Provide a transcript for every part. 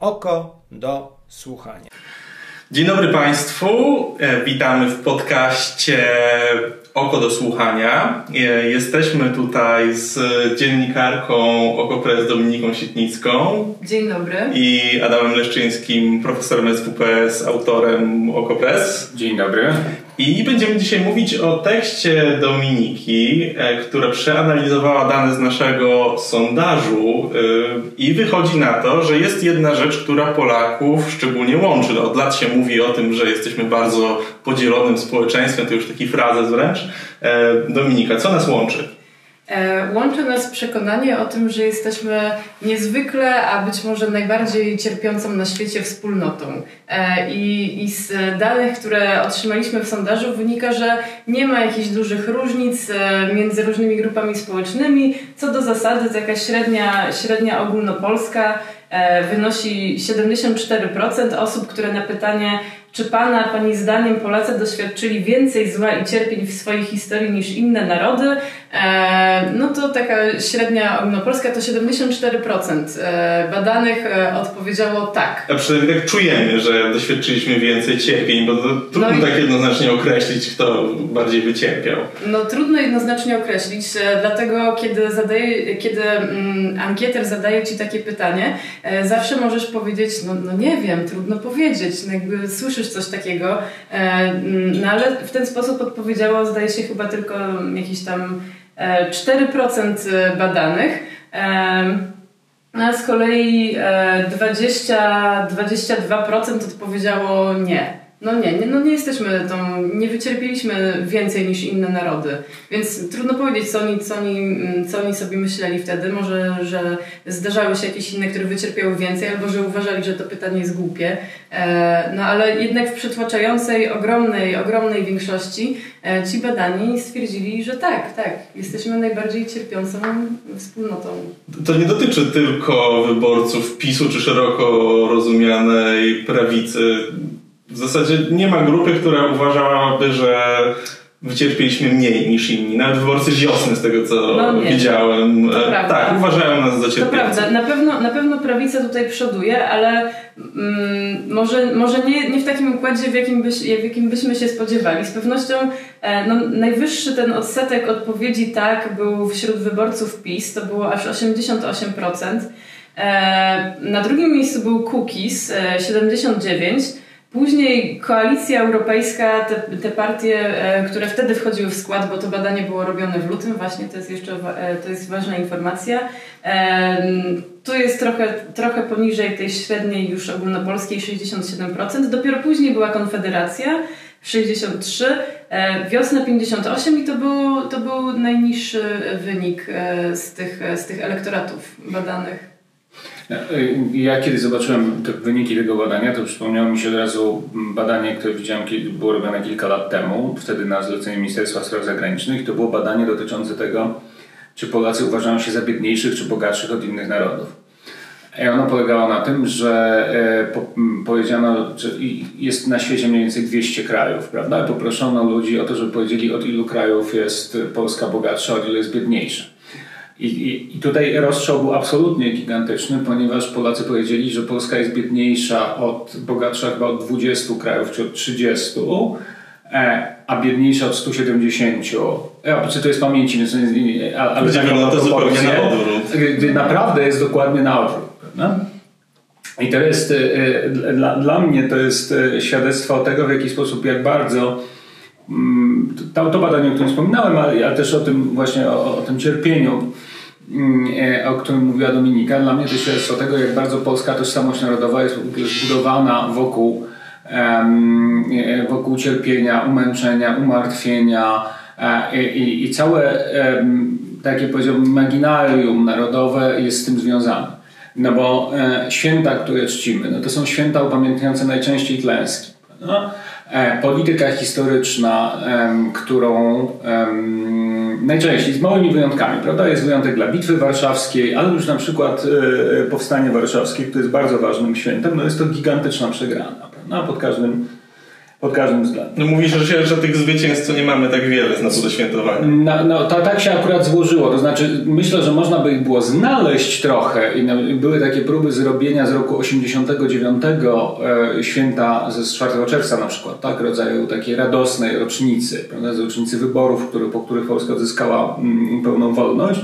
Oko do słuchania. Dzień dobry Państwu. E, witamy w podcaście Oko do słuchania. E, jesteśmy tutaj z dziennikarką OKO.press Dominiką Sitnicką. Dzień dobry. I Adamem Leszczyńskim, profesorem SWPS, autorem OKO.press. Dzień dobry. I będziemy dzisiaj mówić o tekście Dominiki, e, która przeanalizowała dane z naszego sondażu i wychodzi na to, że jest jedna rzecz, która Polaków szczególnie łączy. Od lat się mówi o tym, że jesteśmy bardzo podzielonym społeczeństwem, to już taki frazes wręcz. E, Dominika, co nas łączy? E, łączy nas przekonanie o tym, że jesteśmy niezwykle, a być może najbardziej cierpiącą na świecie wspólnotą. E, I, I, z danych, które otrzymaliśmy w sondażu, wynika, że nie ma jakichś dużych różnic między różnymi grupami społecznymi. Co do zasady, to jakaś średnia, średnia ogólnopolska wynosi 74% osób, które na pytanie czy Pana, Pani zdaniem Polacy doświadczyli więcej zła i cierpień w swojej historii niż inne narody? E, no to taka średnia ogólnopolska to 74% e, badanych e, odpowiedziało tak. A przynajmniej tak czujemy, że doświadczyliśmy więcej cierpień, bo to trudno no i... tak jednoznacznie określić, kto bardziej wycierpiał. No trudno jednoznacznie określić, dlatego kiedy, zadaje, kiedy mm, ankieter zadaje Ci takie pytanie, zawsze możesz powiedzieć, no, no nie wiem, trudno powiedzieć, no jakby słyszysz coś takiego, mm, no ale w ten sposób odpowiedziało zdaje się chyba tylko jakiś tam 4% e, badanych, a z kolei 20, e, 22% odpowiedziało nie. No nie, nie, no nie jesteśmy tą, nie wycierpieliśmy więcej niż inne narody, więc trudno powiedzieć, co oni, co, oni, co oni sobie myśleli wtedy. Może, że zdarzały się jakieś inne, które wycierpiały więcej, albo że uważali, że to pytanie jest głupie. E, no ale jednak w przytłaczającej, ogromnej, ogromnej większości e, ci badani stwierdzili, że tak, tak, jesteśmy najbardziej cierpiącą wspólnotą. To nie dotyczy tylko wyborców PiSu czy szeroko rozumianej prawicy w zasadzie nie ma grupy, która uważałaby, że wycierpieliśmy mniej niż inni. Nawet wyborcy wiosny, z tego co no widziałem. E, tak, uważają nas za cierpiących. To prawda. Na pewno, na pewno prawica tutaj przoduje, ale mm, może, może nie, nie w takim układzie, w jakim, byś, w jakim byśmy się spodziewali. Z pewnością e, no, najwyższy ten odsetek odpowiedzi tak był wśród wyborców PiS. To było aż 88%. E, na drugim miejscu był Cookies, 79%. Później Koalicja Europejska, te, te partie, e, które wtedy wchodziły w skład, bo to badanie było robione w lutym, właśnie to jest jeszcze e, to jest ważna informacja. E, tu jest trochę, trochę poniżej tej średniej już ogólnopolskiej 67%. Dopiero później była Konfederacja 63, wiosna 58 i to był, to był najniższy wynik z tych, z tych elektoratów badanych. Ja kiedy zobaczyłem te wyniki tego badania, to przypomniało mi się od razu badanie, które widziałem, było robione kilka lat temu, wtedy na zlecenie Ministerstwa Spraw Zagranicznych. To było badanie dotyczące tego, czy Polacy uważają się za biedniejszych czy bogatszych od innych narodów. I ono polegało na tym, że e, powiedziano, że jest na świecie mniej więcej 200 krajów, prawda? I poproszono ludzi o to, żeby powiedzieli, od ilu krajów jest Polska bogatsza, od ilu jest biedniejsza. I, i, I tutaj rozstrzał był absolutnie gigantyczny, ponieważ Polacy powiedzieli, że Polska jest biedniejsza od, bogatsza chyba od 20 krajów, czy od 30, e, a biedniejsza od 170. Ja, czy to jest pamięci, więc ale, ale tak to zupełnie na odwrót. Naprawdę jest dokładnie na odwrót. Prawda? I to jest, e, dla, dla mnie to jest e, świadectwo tego, w jaki sposób, jak bardzo mm, to, to badanie, o którym wspominałem, ale, ale też o tym właśnie, o, o tym cierpieniu e, o którym mówiła Dominika, dla mnie to świadectwo tego, jak bardzo polska tożsamość narodowa jest zbudowana wokół, e, wokół cierpienia, umęczenia, umartwienia e, i, i całe, takie powiedziałbym, imaginarium narodowe jest z tym związane. No bo święta, które czcimy, no to są święta upamiętniające najczęściej klęski. No? Polityka historyczna, którą najczęściej, z małymi wyjątkami, prawda? Jest wyjątek dla Bitwy Warszawskiej, ale już na przykład e, Powstanie Warszawskie, które jest bardzo ważnym świętem, no jest to gigantyczna przegrana, prawda? Pod każdym Pod każdym względem. No mówisz, że, że tych zwycięstw nie mamy tak wiele z do świętowania. No, no to tak się akurat złożyło. To znaczy, myślę, że można by ich było znaleźć trochę. I były takie próby zrobienia z roku 89 e, święta ze 4 czerwca na przykład, tak? Rodzaju takiej radosnej rocznicy, prawda? Z rocznicy wyborów, który, po których Polska odzyskała mm, pełną wolność.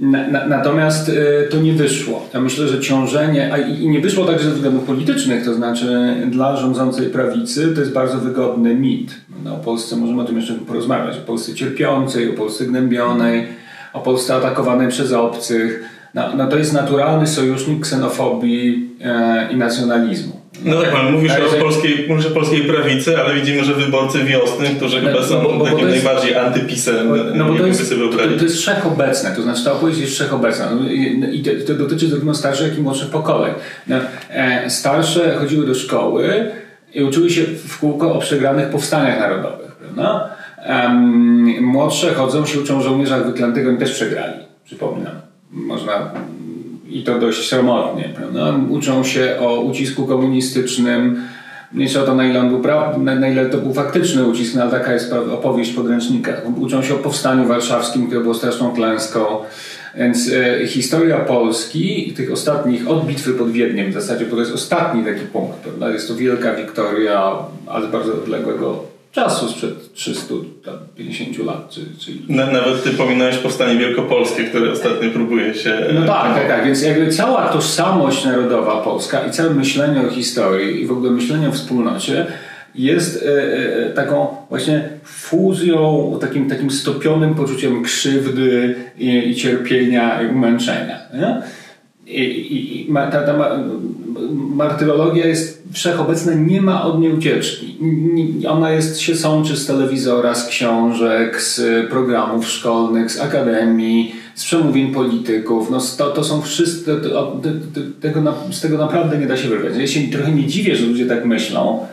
Na, na, natomiast y, to nie wyszło. Ja myślę, że ciążenie, a i, i nie wyszło także ze względów politycznych, to znaczy dla rządzącej prawicy to jest bardzo wygodny mit. No, o Polsce możemy o tym jeszcze porozmawiać. O Polsce cierpiącej, o Polsce gnębionej, o Polsce atakowanej przez obcych. No, no to jest naturalny sojusznik ksenofobii e, i nacjonalizmu. No tak, pan mówisz o polskiej, mówisz o polskiej prawicy, ale widzimy, że wyborcy wiosny, którzy no, chyba są bo, bo, takim bo jest, najbardziej antypisem, no bo to jest, to, to jest wszechobecne, to znaczy ta opowieść jest wszechobecna no, i to, to dotyczy zarówno starszych, jak i młodszych pokoleń. No, e, starsze chodziły do szkoły i uczyły się w kółko o przegranych powstaniach narodowych, prawda? Um, młodsze chodzą się uczą o żołnierzach wyklętych, oni też przegrali, przypominam. Można i to dość sromotnie. Prawda? Uczą się o ucisku komunistycznym, mniejsza o to, na ile, pra... na ile to był faktyczny ucisk, no taka jest opowieść w podręcznikach. Uczą się o powstaniu warszawskim, które było straszną klęską. Więc e, historia Polski, tych ostatnich, od bitwy pod Wiedniem w zasadzie, bo to jest ostatni taki punkt, prawda? jest to wielka wiktoria, ale bardzo odległego czasu sprzed 350 lat. Czy, czy... Nawet ty pominąłeś powstanie wielkopolskie, które ostatnio próbuje się... No tak, tak, tak. Więc jakby cała tożsamość narodowa polska i całe myślenie o historii i w ogóle myślenie o wspólnocie jest e, e, taką właśnie fuzją, takim, takim stopionym poczuciem krzywdy i, i cierpienia i umęczenia. Nie? I, i, i ta, ta martyrologia jest wszechobecna, nie ma od niej ucieczki. Ona jest, się sączy z telewizora, z książek, z programów szkolnych, z akademii, z przemówień polityków. No, to, to są wszystkie, tego, z tego naprawdę nie da się wyrwać. Ja się trochę nie dziwię, że ludzie tak myślą,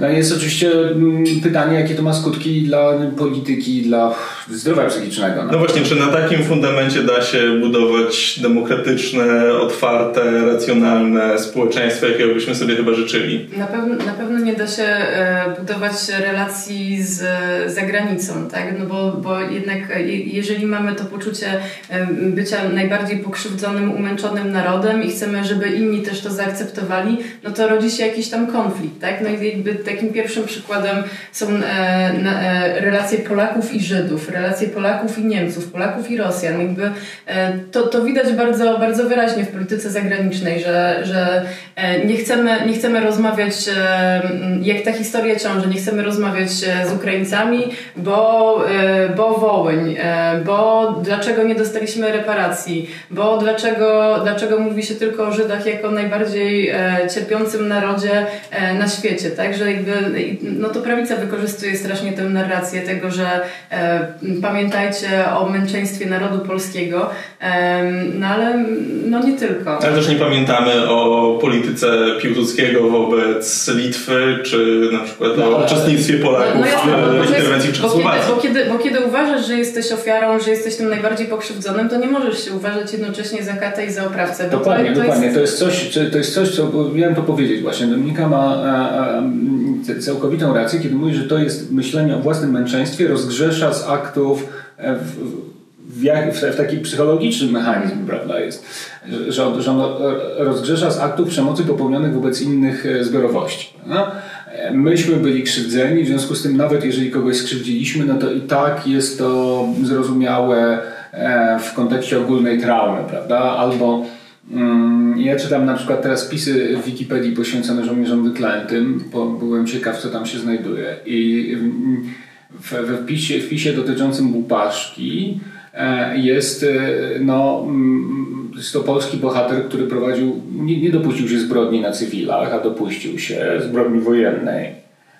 no jest oczywiście mm, pytanie, jakie to ma skutki dla polityki, dla zdrowia psychicznego. No właśnie, czy na takim fundamencie da się budować demokratyczne, otwarte, racjonalne społeczeństwo, jakiego byśmy sobie chyba życzyli? Na pewno, na pewno nie da się e, budować relacji z zagranicą, tak? No bo, bo jednak e, jeżeli mamy to poczucie e, bycia najbardziej pokrzywdzonym, umęczonym narodem i chcemy, żeby inni też to zaakceptowali, no to rodzi się jakiś tam konflikt, tak? No i jakby takim pierwszym przykładem są relacje Polaków i Żydów, relacje Polaków i Niemców, Polaków i Rosjan. Jakby e, to, to widać bardzo, bardzo wyraźnie w polityce zagranicznej, że, że e, nie, chcemy, nie chcemy rozmawiać, e, jak ta historia ciąży, nie chcemy rozmawiać z Ukraińcami, bo, bo Wołyń, bo dlaczego nie dostaliśmy reparacji, bo dlaczego, dlaczego mówi się tylko o Żydach jako najbardziej cierpiącym narodzie na świecie, tak? Że jakby, no to prawica wykorzystuje strasznie tę narrację tego, że pamiętajcie o męczeństwie narodu polskiego, no ale no nie tylko. Ale też nie pamiętamy o polityce Piłsudskiego wobec Litwy, czy na przykład no, o uczestnictwie Polaków no, no, w interwencji Czechosłowacji. Bo kiedy, bo kiedy uważasz, że jesteś ofiarą, że jesteś tym najbardziej pokrzywdzonym, to nie możesz się uważać jednocześnie za katę i za oprawcę. Dokładnie, to, dokładnie. Jest... To, jest coś, to jest coś, co miałem to powiedzieć właśnie. Dominika ma a, a, całkowitą rację, kiedy mówi, że to jest myślenie o własnym męczeństwie, rozgrzesza z aktów e, w, w, w, w taki psychologiczny mechanizm, prawda, jest, że, że on rozgrzesza z aktów przemocy popełnionych wobec innych e, zbiorowości. No? Myśmy byli krzywdzeni, w związku z tym nawet jeżeli kogoś skrzywdziliśmy, no to i tak jest to zrozumiałe e, w kontekście ogólnej traumy, prawda? Albo ja czytam na przykład teraz pisy w Wikipedii poświęcone żołnierzom wyklętym, bo byłem ciekaw, co tam się znajduje. I mm, we wpisie, wpisie dotyczącym Bupaszki e, jest, e, no, mm, to polski bohater, który prowadził, nie, nie dopuścił się zbrodni na cywilach, a dopuścił się zbrodni wojennej,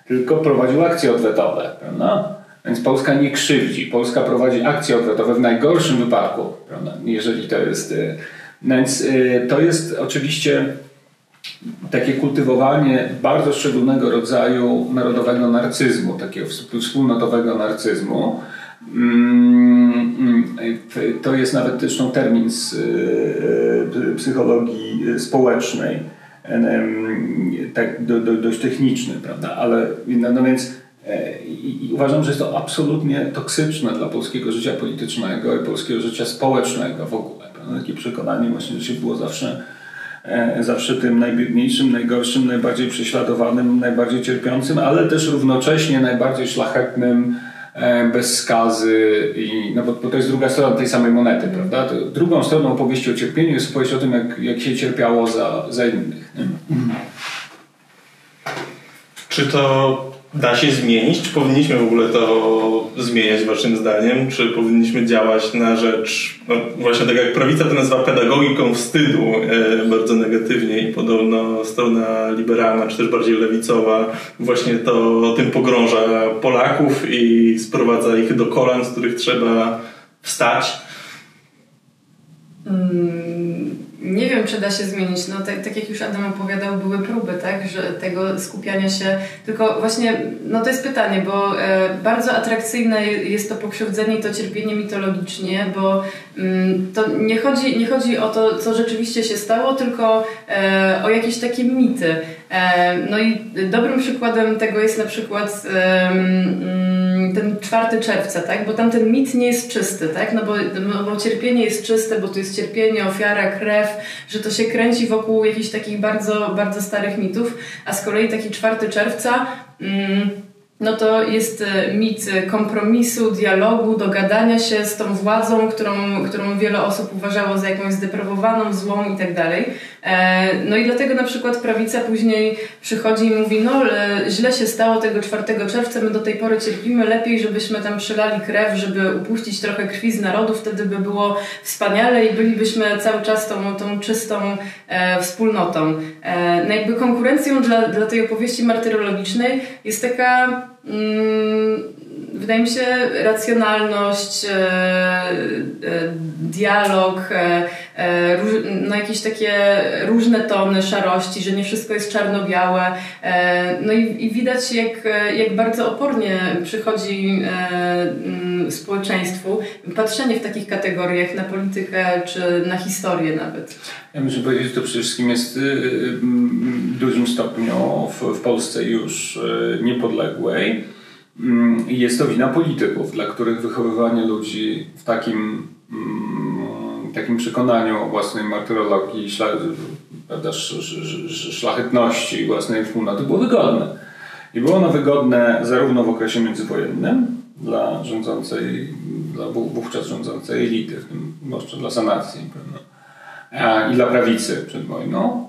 tylko prowadził akcje odwetowe, prawda? Więc Polska nie krzywdzi. Polska prowadzi akcje odwetowe w najgorszym wypadku, prawda? jeżeli to jest e, więc y, to jest oczywiście takie kultywowanie bardzo szczególnego rodzaju narodowego narcyzmu, takiego wspólnotowego narcyzmu. Mm, y, to jest nawet zresztą termin z y, psychologii społecznej. tak do, do, dość techniczny, prawda? Ale no, no więc e, i uważam, że jest to absolutnie toksyczne dla polskiego życia politycznego i polskiego życia społecznego w ogóle. Prawda? Takie przekonanie właśnie, że się było zawsze e, zawsze tym najbiedniejszym, najgorszym, najbardziej prześladowanym, najbardziej cierpiącym, ale też równocześnie najbardziej szlachetnym, E, bez skazy, i, no bo, bo, to jest druga strona tej samej monety, prawda? To drugą stroną opowieści o cierpieniu jest opowieść o tym, jak, jak się cierpiało za, za innych. Czy to da się zmienić? Czy powinniśmy w ogóle to zmieniać waszym zdaniem? Czy powinniśmy działać na rzecz, no właśnie tak jak prawica to nazywa pedagogiką wstydu e, bardzo negatywnie i podobno strona liberalna, czy też bardziej lewicowa właśnie to tym pogrąża Polaków i sprowadza ich do kolan, z których trzeba wstać? Mm nie wiem, czy da się zmienić. No, tak, tak jak już Adam opowiadał, były próby, tak, że tego skupiania się. Tylko właśnie, no to jest pytanie, bo e, bardzo atrakcyjne jest to pokrzywdzenie i to cierpienie mitologicznie, bo mm, to nie chodzi, nie chodzi o to, co rzeczywiście się stało, tylko e, o jakieś takie mity. E, no i dobrym przykładem tego jest na przykład. Mm, ten 4 czerwca, tak? Bo tam ten mit nie jest czysty, tak? No bo, no bo cierpienie jest czyste, bo to jest cierpienie, ofiara, krew, że to się kręci wokół jakichś takich bardzo, bardzo starych mitów, a z kolei taki 4 czerwca mm, no to jest e, mit kompromisu, dialogu, dogadania się z tą władzą, którą, którą wiele osób uważało za jakąś zdeprawowaną, złą i tak dalej. E, no i dlatego na przykład prawica później przychodzi i mówi, no źle się stało tego 4 czerwca, my do tej pory cierpimy, lepiej żebyśmy tam przelali krew, żeby upuścić trochę krwi z narodu, wtedy by było wspaniale i bylibyśmy cały czas tą, tą czystą e, wspólnotą. E, no jakby konkurencją dla, dla tej opowieści martyrologicznej jest taka wydaje mi się, racjonalność, e, e, dialog, e, no jakieś takie różne tony szarości, że nie wszystko jest czarno-białe. No i, i widać, jak, jak bardzo opornie przychodzi mm, społeczeństwu patrzenie w takich kategoriach na politykę czy na historię nawet. Ja muszę powiedzieć, że to przede wszystkim jest w dużym stopniu w, w Polsce już niepodległej Mm, jest to wina polityków, dla których wychowywanie ludzi w takim, mm, takim przekonaniu o własnej martyrologii, prawda, szlachetności własnej wspólnoty było wygodne. I było ono wygodne zarówno w okresie międzywojennym dla rządzącej, dla wówczas rządzącej elity, w tym zwłaszcza dla sanacji, prawda, i dla prawicy przed wojną, Mm,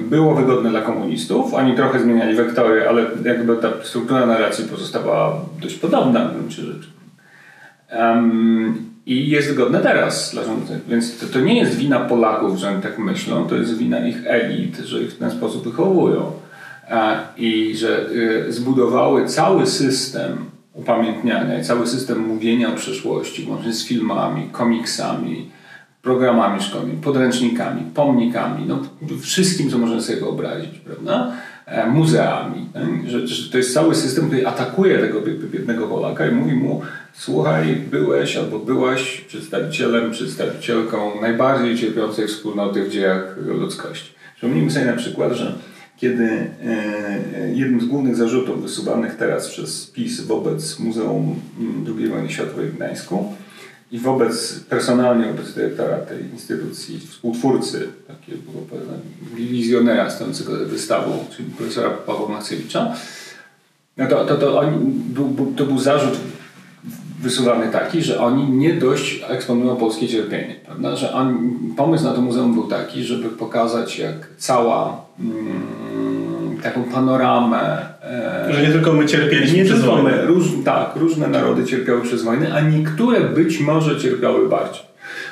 było wygodne dla komunistów. Oni trochę zmieniali wektory, ale jakby ta struktura narracji pozostawała dość podobna w gruncie rzeczy. Um, I jest wygodne teraz dla rządzących. Więc to, to, nie jest wina Polaków, że oni tak myślą, to jest wina ich elit, że ich w ten sposób wychowują. A, I że y, zbudowały cały system upamiętniania i cały system mówienia o przeszłości, łącznie z filmami, komiksami, programami szkolnymi, podręcznikami, pomnikami, no, wszystkim, co można sobie wyobrazić, prawda? E, muzeami. Tak? Że, że, to jest cały system, który atakuje tego biednego Polaka i mówi mu słuchaj, byłeś albo byłaś przedstawicielem, przedstawicielką najbardziej cierpiącej wspólnoty w dziejach ludzkości. Przypomnijmy sobie na przykład, że kiedy e, jednym z głównych zarzutów wysuwanych teraz przez PiS wobec Muzeum II wojny światowej w Gdańsku i wobec, personalnie wobec dyrektora tej instytucji, współtwórcy, takiego wizjonera stojącego wystawą, czyli profesora Pawła Maksewicza, no to, to, to, oni, to był zarzut wysuwany taki, że oni nie dość eksponują polskie cierpienie. Prawda? Że on, pomysł na to muzeum był taki, żeby pokazać, jak cała mm, taką panoramę. E, że nie tylko my cierpieliśmy nie przez tylko wojnę. My, róż, tak, różne narody cierpiały przez wojnę, a niektóre być może cierpiały bardziej.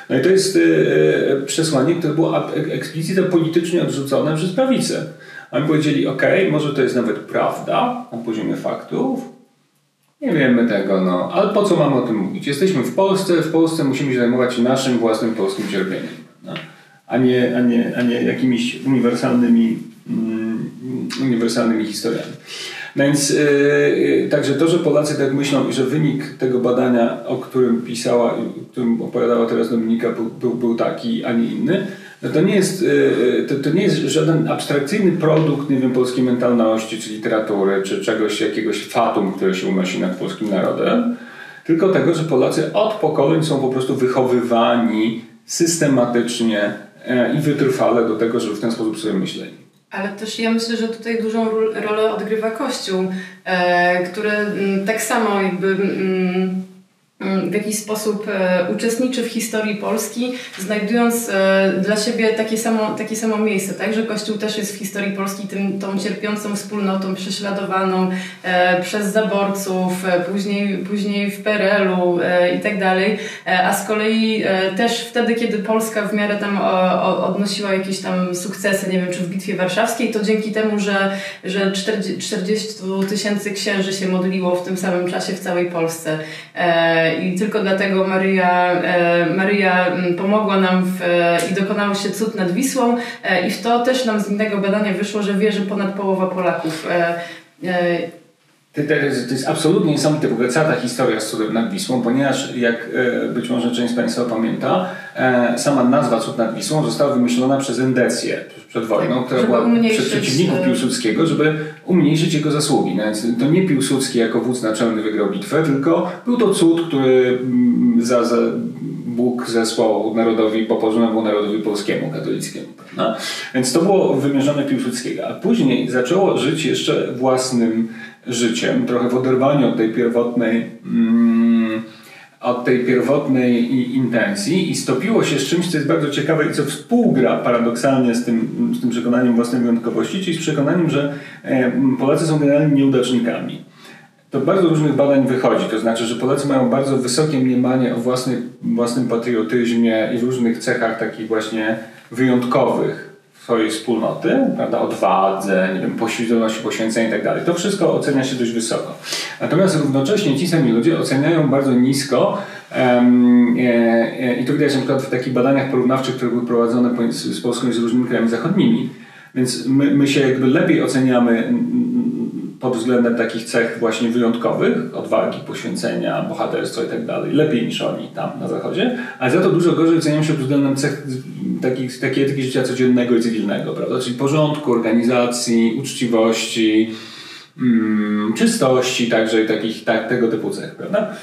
No i to jest e, przesłanie, które było eksplicitnie politycznie odrzucone przez prawicę. Oni powiedzieli, ok, może to jest nawet prawda na poziomie faktów, nie wiemy tego, no. Ale po co mamy o tym mówić? Jesteśmy w Polsce, w Polsce musimy się zajmować naszym własnym polskim cierpieniem, no? a, nie, a, nie, a nie jakimiś uniwersalnymi, mm, uniwersalnymi historiami. No więc yy, także to, że Polacy tak myślą i że wynik tego badania, o którym pisała, o którym opowiadała teraz Dominika, był, był, był taki, a nie inny, no to nie jest, yy, to, to, nie jest żaden abstrakcyjny produkt, nie wiem, polskiej mentalności, czy literatury, czy czegoś, jakiegoś fatum, które się unosi nad polskim narodem, tylko tego, że Polacy od pokoleń są po prostu wychowywani systematycznie yy, i wytrwale do tego, żeby w ten sposób sobie myśleli. Ale też ja myślę, że tutaj dużą rolę odgrywa Kościół, e, który mm, tak samo jakby mm, w jakiś sposób e, uczestniczy w historii Polski, znajdując e, dla siebie takie samo, takie samo miejsce, tak? Że Kościół też jest w historii Polski tym, tą cierpiącą wspólnotą, prześladowaną e, przez zaborców, później, później w PRL-u i tak dalej, a z kolei też wtedy, kiedy Polska w miarę tam odnosiła jakieś tam sukcesy, nie wiem, czy w Bitwie Warszawskiej, to dzięki temu, że, że 40 tysięcy księży się modliło w tym samym czasie w całej Polsce i tylko dlatego Maryja, e, Maryja mm, pomogła nam w, e, i dokonał się cud nad Wisłą e, i w to też nam z innego badania wyszło, że wierzy ponad połowa Polaków. To jest, to jest absolutnie niesamowite, w ogóle cała ta historia z cudem nad Wisłą, ponieważ jak być może część z Państwa pamięta, sama nazwa Cud nad Wisłą została wymyślona przez Endecję przed wojną, tak, która była przez przeciwników Piłsudskiego, żeby umniejszyć jego zasługi. No więc to nie Piłsudski jako wódz naczelny wygrał bitwę, tylko był to cud, który mm, za, za Bóg zesłał narodowi, poporządnemu narodowi polskiemu, katolickiemu. Prawda? Więc to było wymierzone Piłsudskiego. A później zaczęło żyć jeszcze własnym życiem, trochę w oderwaniu od tej pierwotnej mm, od tej pierwotnej intencji. I stopiło się z czymś, co jest bardzo ciekawe i co współgra paradoksalnie z tym, z tym przekonaniem własnej wyjątkowości, czyli z przekonaniem, że e, Polacy są generalnie nieudacznikami. To bardzo różnych badań wychodzi, to znaczy, że Polacy mają bardzo wysokie mniemanie o własnej, własnym patriotyzmie i różnych cechach takich właśnie wyjątkowych, swojej wspólnoty, prawda, odwadze, nie wiem, poświęconości, poświęcenia i tak dalej. To wszystko ocenia się dość wysoko. Natomiast równocześnie ci sami ludzie oceniają bardzo nisko um, e, e, i to widać na przykład w takich badaniach porównawczych, które były prowadzone z Polską i z różnymi krajami zachodnimi. Więc my, my się jakby lepiej oceniamy pod względem takich cech właśnie wyjątkowych, odwagi, poświęcenia, bohaterstwa i tak dalej, lepiej niż oni tam na zachodzie, ale za to dużo gorzej oceniają się pod względem cech takich, takiej etyki życia codziennego i cywilnego, prawda? Czyli porządku, organizacji, uczciwości, mm, czystości, także i takich, tak, tego typu cech, prawda?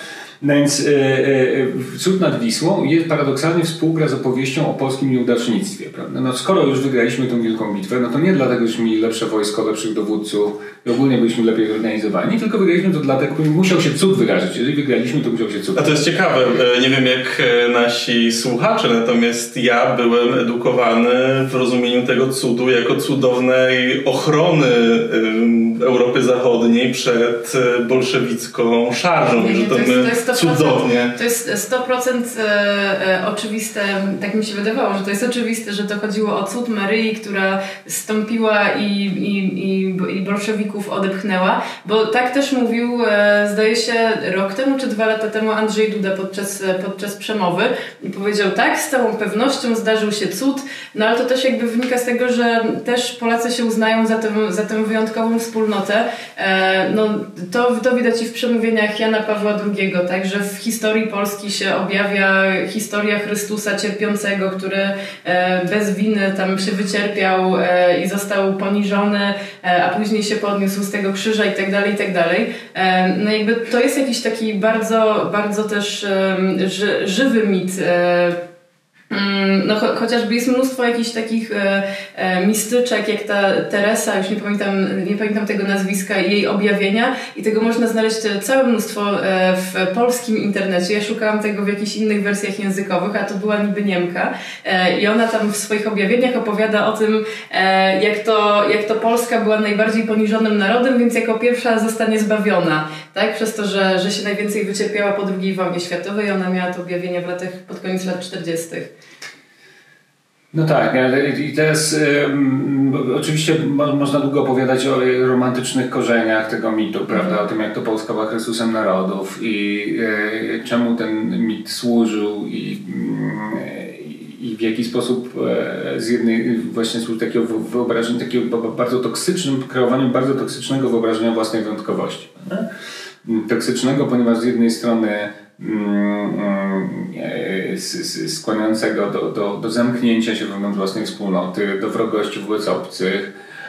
No więc e, e, Cud nad Wisłą jest paradoksalnie współgra z opowieścią o polskim nieudacznictwie. Prawda? No, skoro już wygraliśmy tę wielką bitwę, no to nie dlatego, żeśmy mieli lepsze wojsko, lepszych dowódców i ogólnie byliśmy lepiej zorganizowani, tylko wygraliśmy to dlatego, że musiał się cud wydarzyć. Jeżeli wygraliśmy, to musiał się cud A to jest ciekawe. E, nie wiem jak nasi słuchacze, natomiast ja byłem edukowany w rozumieniu tego cudu jako cudownej ochrony Europy Zachodniej przed bolszewicką szarżą. Nie, nie, to, jest, to jest Cudownie. To jest 100% e, e, oczywiste, tak mi się wydawało, że to jest oczywiste, że to chodziło o cud Maryi, która stąpiła i, i, i, i bolszewików odepchnęła, bo tak też mówił, e, zdaje się, rok temu czy dwa lata temu Andrzej Duda podczas, podczas przemowy i powiedział tak, z całą pewnością zdarzył się cud, no ale to też jakby wynika z tego, że też Polacy się uznają za tę, za tę wyjątkową wspólnotę. No, to, to widać i w przemówieniach Jana Pawła II, tak? Że w historii Polski się objawia historia Chrystusa cierpiącego, który e, bez winy tam się wycierpiał e, i został poniżony, e, a później się podniósł z tego krzyża i tak dalej, i tak dalej. No jakby to jest jakiś taki bardzo, bardzo też żywy mit no, cho chociażby jest mnóstwo jakichś takich e, e, mistyczek, jak ta Teresa, już nie pamiętam, nie pamiętam tego nazwiska, jej objawienia i tego można znaleźć całe mnóstwo e, w polskim internecie. Ja szukałam tego w jakichś innych wersjach językowych, a to była niby Niemka e, i ona tam w swoich objawieniach opowiada o tym, e, jak, to, jak to Polska była najbardziej poniżonym narodem, więc jako pierwsza zostanie zbawiona, tak? Przez to, że, że się najwięcej wycierpiała po II wojnie światowej. Ona miała to objawienia w latach, pod koniec lat 40. No tak, i teraz um, oczywiście mo można długo opowiadać o romantycznych korzeniach tego mitu, prawda, mm. o tym jak to Polska była Chrystusem narodów i e, czemu ten mit służył i, i w jaki sposób e, z jednej właśnie z takiego wyobrażenia, takiego bardzo toksycznym, kreowaniu bardzo toksycznego wyobrażenia własnej wyjątkowości. Toksycznego, ponieważ z jednej strony mm, mm, skłaniającego do, do, do zamknięcia się wewnątrz własnej wspólnoty, do wrogości wobec obcych, E,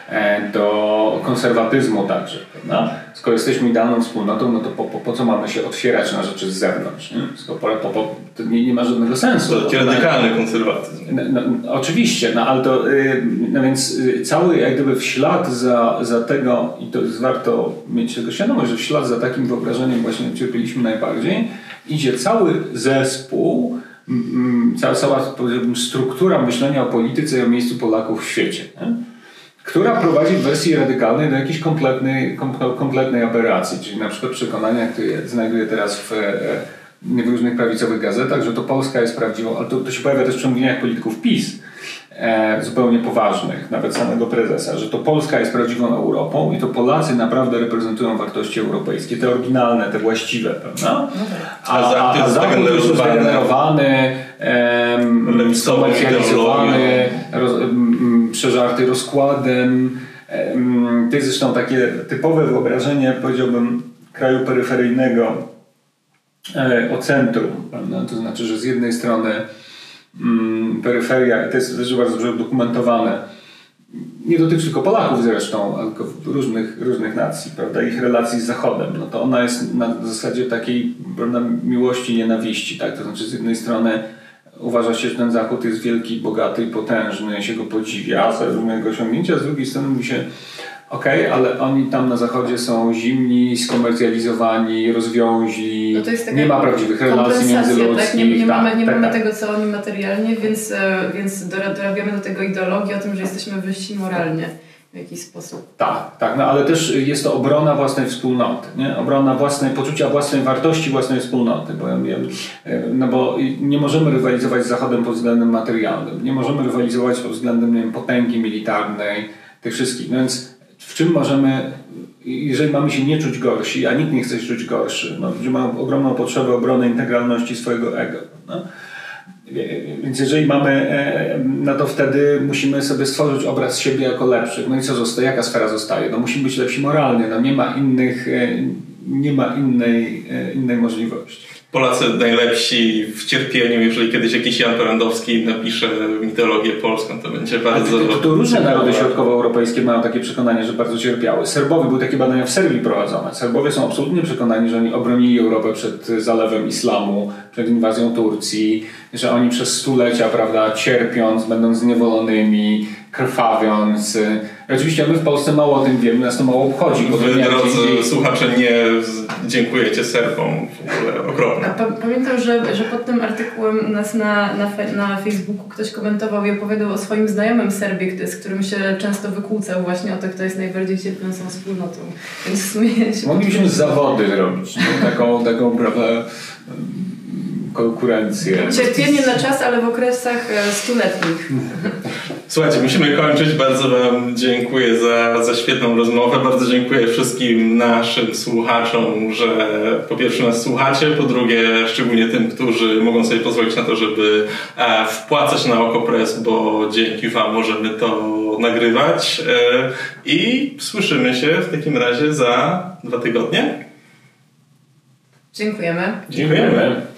do konserwatyzmu także. Prawda? Skoro jesteśmy idealną wspólnotą, no to po, po, po co mamy się otwierać na rzeczy z zewnątrz? Nie? Skoro po, po, to nie, nie ma żadnego sensu. To radykalny konserwatyzm. No, no, oczywiście, no ale to, yy, no więc yy, cały jak gdyby w ślad za, za tego, i to jest warto mieć tego świadomość, że w ślad za takim wyobrażeniem właśnie cierpieliśmy najbardziej, idzie cały zespół, cała, cała struktura myślenia o polityce i o miejscu Polaków w świecie. Nie? Która prowadzi w wersji radykalnej do jakiejś kompletnej, kompletnej aberracji, czyli na przykład przekonania, które znajduję teraz w, e, w różnych prawicowych gazetach, że to Polska jest prawdziwą, ale to, to się pojawia też w przemówieniach polityków PiS, e, zupełnie poważnych, nawet samego prezesa, że to Polska jest prawdziwą Europą i to Polacy naprawdę reprezentują wartości europejskie, te oryginalne, te właściwe, prawda? No tak. A, a, a Zachód już zdegenerowany, skomercjalizowany, roz, przeżarty rozkładem. To jest zresztą takie typowe wyobrażenie, powiedziałbym, kraju peryferyjnego e, o centrum. Prawda? To znaczy, że z jednej strony mm, peryferia, to jest też bardzo dobrze udokumentowane, nie dotyczy tylko Polaków zresztą, tylko różnych, różnych nacji, prawda, ich relacji z Zachodem, no to ona jest na zasadzie takiej prawda, miłości, nienawiści, tak, to znaczy z jednej strony uważa się, że ten Zachód jest wielki, bogaty i potężny, się go podziwia za różnego osiągnięcia, z drugiej strony mówi się, ok, ale oni tam na Zachodzie są zimni, skomercjalizowani, rozwiąźli, no nie ma prawdziwych relacji międzyludzkich. Tak? Nie, nie, tak, mamy, nie tak, mamy tak. tego, co oni materialnie, więc, e, więc dorabiamy do tego ideologii o tym, że jesteśmy wyżsi moralnie w jakiś sposób. Tak, tak, no ale też jest to obrona własnej wspólnoty, nie? obrona własnej, poczucia własnej wartości własnej wspólnoty, bo, no bo nie możemy rywalizować z Zachodem pod względem materialnym, nie możemy rywalizować pod względem nie wiem, potęgi militarnej, tych wszystkich, no więc w czym możemy, jeżeli mamy się nie czuć gorsi, a nikt nie chce się czuć gorszy, no, ludzie mają ogromną potrzebę obrony integralności swojego ego, no? Więc jeżeli mamy, e, no to wtedy musimy sobie stworzyć obraz siebie jako lepszych. No i co zostaje? Jaka sfera zostaje? No musimy być lepsi moralnie. No nie ma innych, e, nie ma innej, e, innej możliwości. Polacy najlepsi w cierpieniu, jeżeli kiedyś jakiś Jan Porandowski napisze mitologię polską, to będzie bardzo... To, to, to różne narody środkowoeuropejskie mają takie przekonanie, że bardzo cierpiały. Serbowie, były takie badania w Serbii prowadzone. Serbowie są absolutnie przekonani, że oni obronili Europę przed zalewem islamu, przed inwazją Turcji, że oni przez stulecia, prawda, cierpiąc, będąc zniewolonymi, krwawiąc. Oczywiście my w Polsce mało o tym wiemy, nas to mało obchodzi. Bo Wy, drodzy słuchacze, nie dziękujecie Serbom. W ogóle okropne. pamiętam, że, że pod tym artykułem u nas na, na, na Facebooku ktoś komentował i opowiadał o swoim znajomym Serbie, z którym się często wykłócał właśnie o to, kto jest najbardziej cierpiącą wspólnotą. Więc w sumie się Moglibyśmy zawody robić. Taką, taką prawda konkurencję. Cierpienie na czas, ale w okresach e, stuletnich. Słuchajcie, musimy kończyć. Bardzo Wam dziękuję za, za świetną rozmowę. Bardzo dziękuję wszystkim naszym słuchaczom, że po pierwsze nas słuchacie, po drugie szczególnie tym, którzy mogą sobie pozwolić na to, żeby e, wpłacać na OkoPress, bo dzięki Wam możemy to nagrywać. E, I słyszymy się w takim razie za dwa tygodnie. Dziękujemy. Dziękujemy.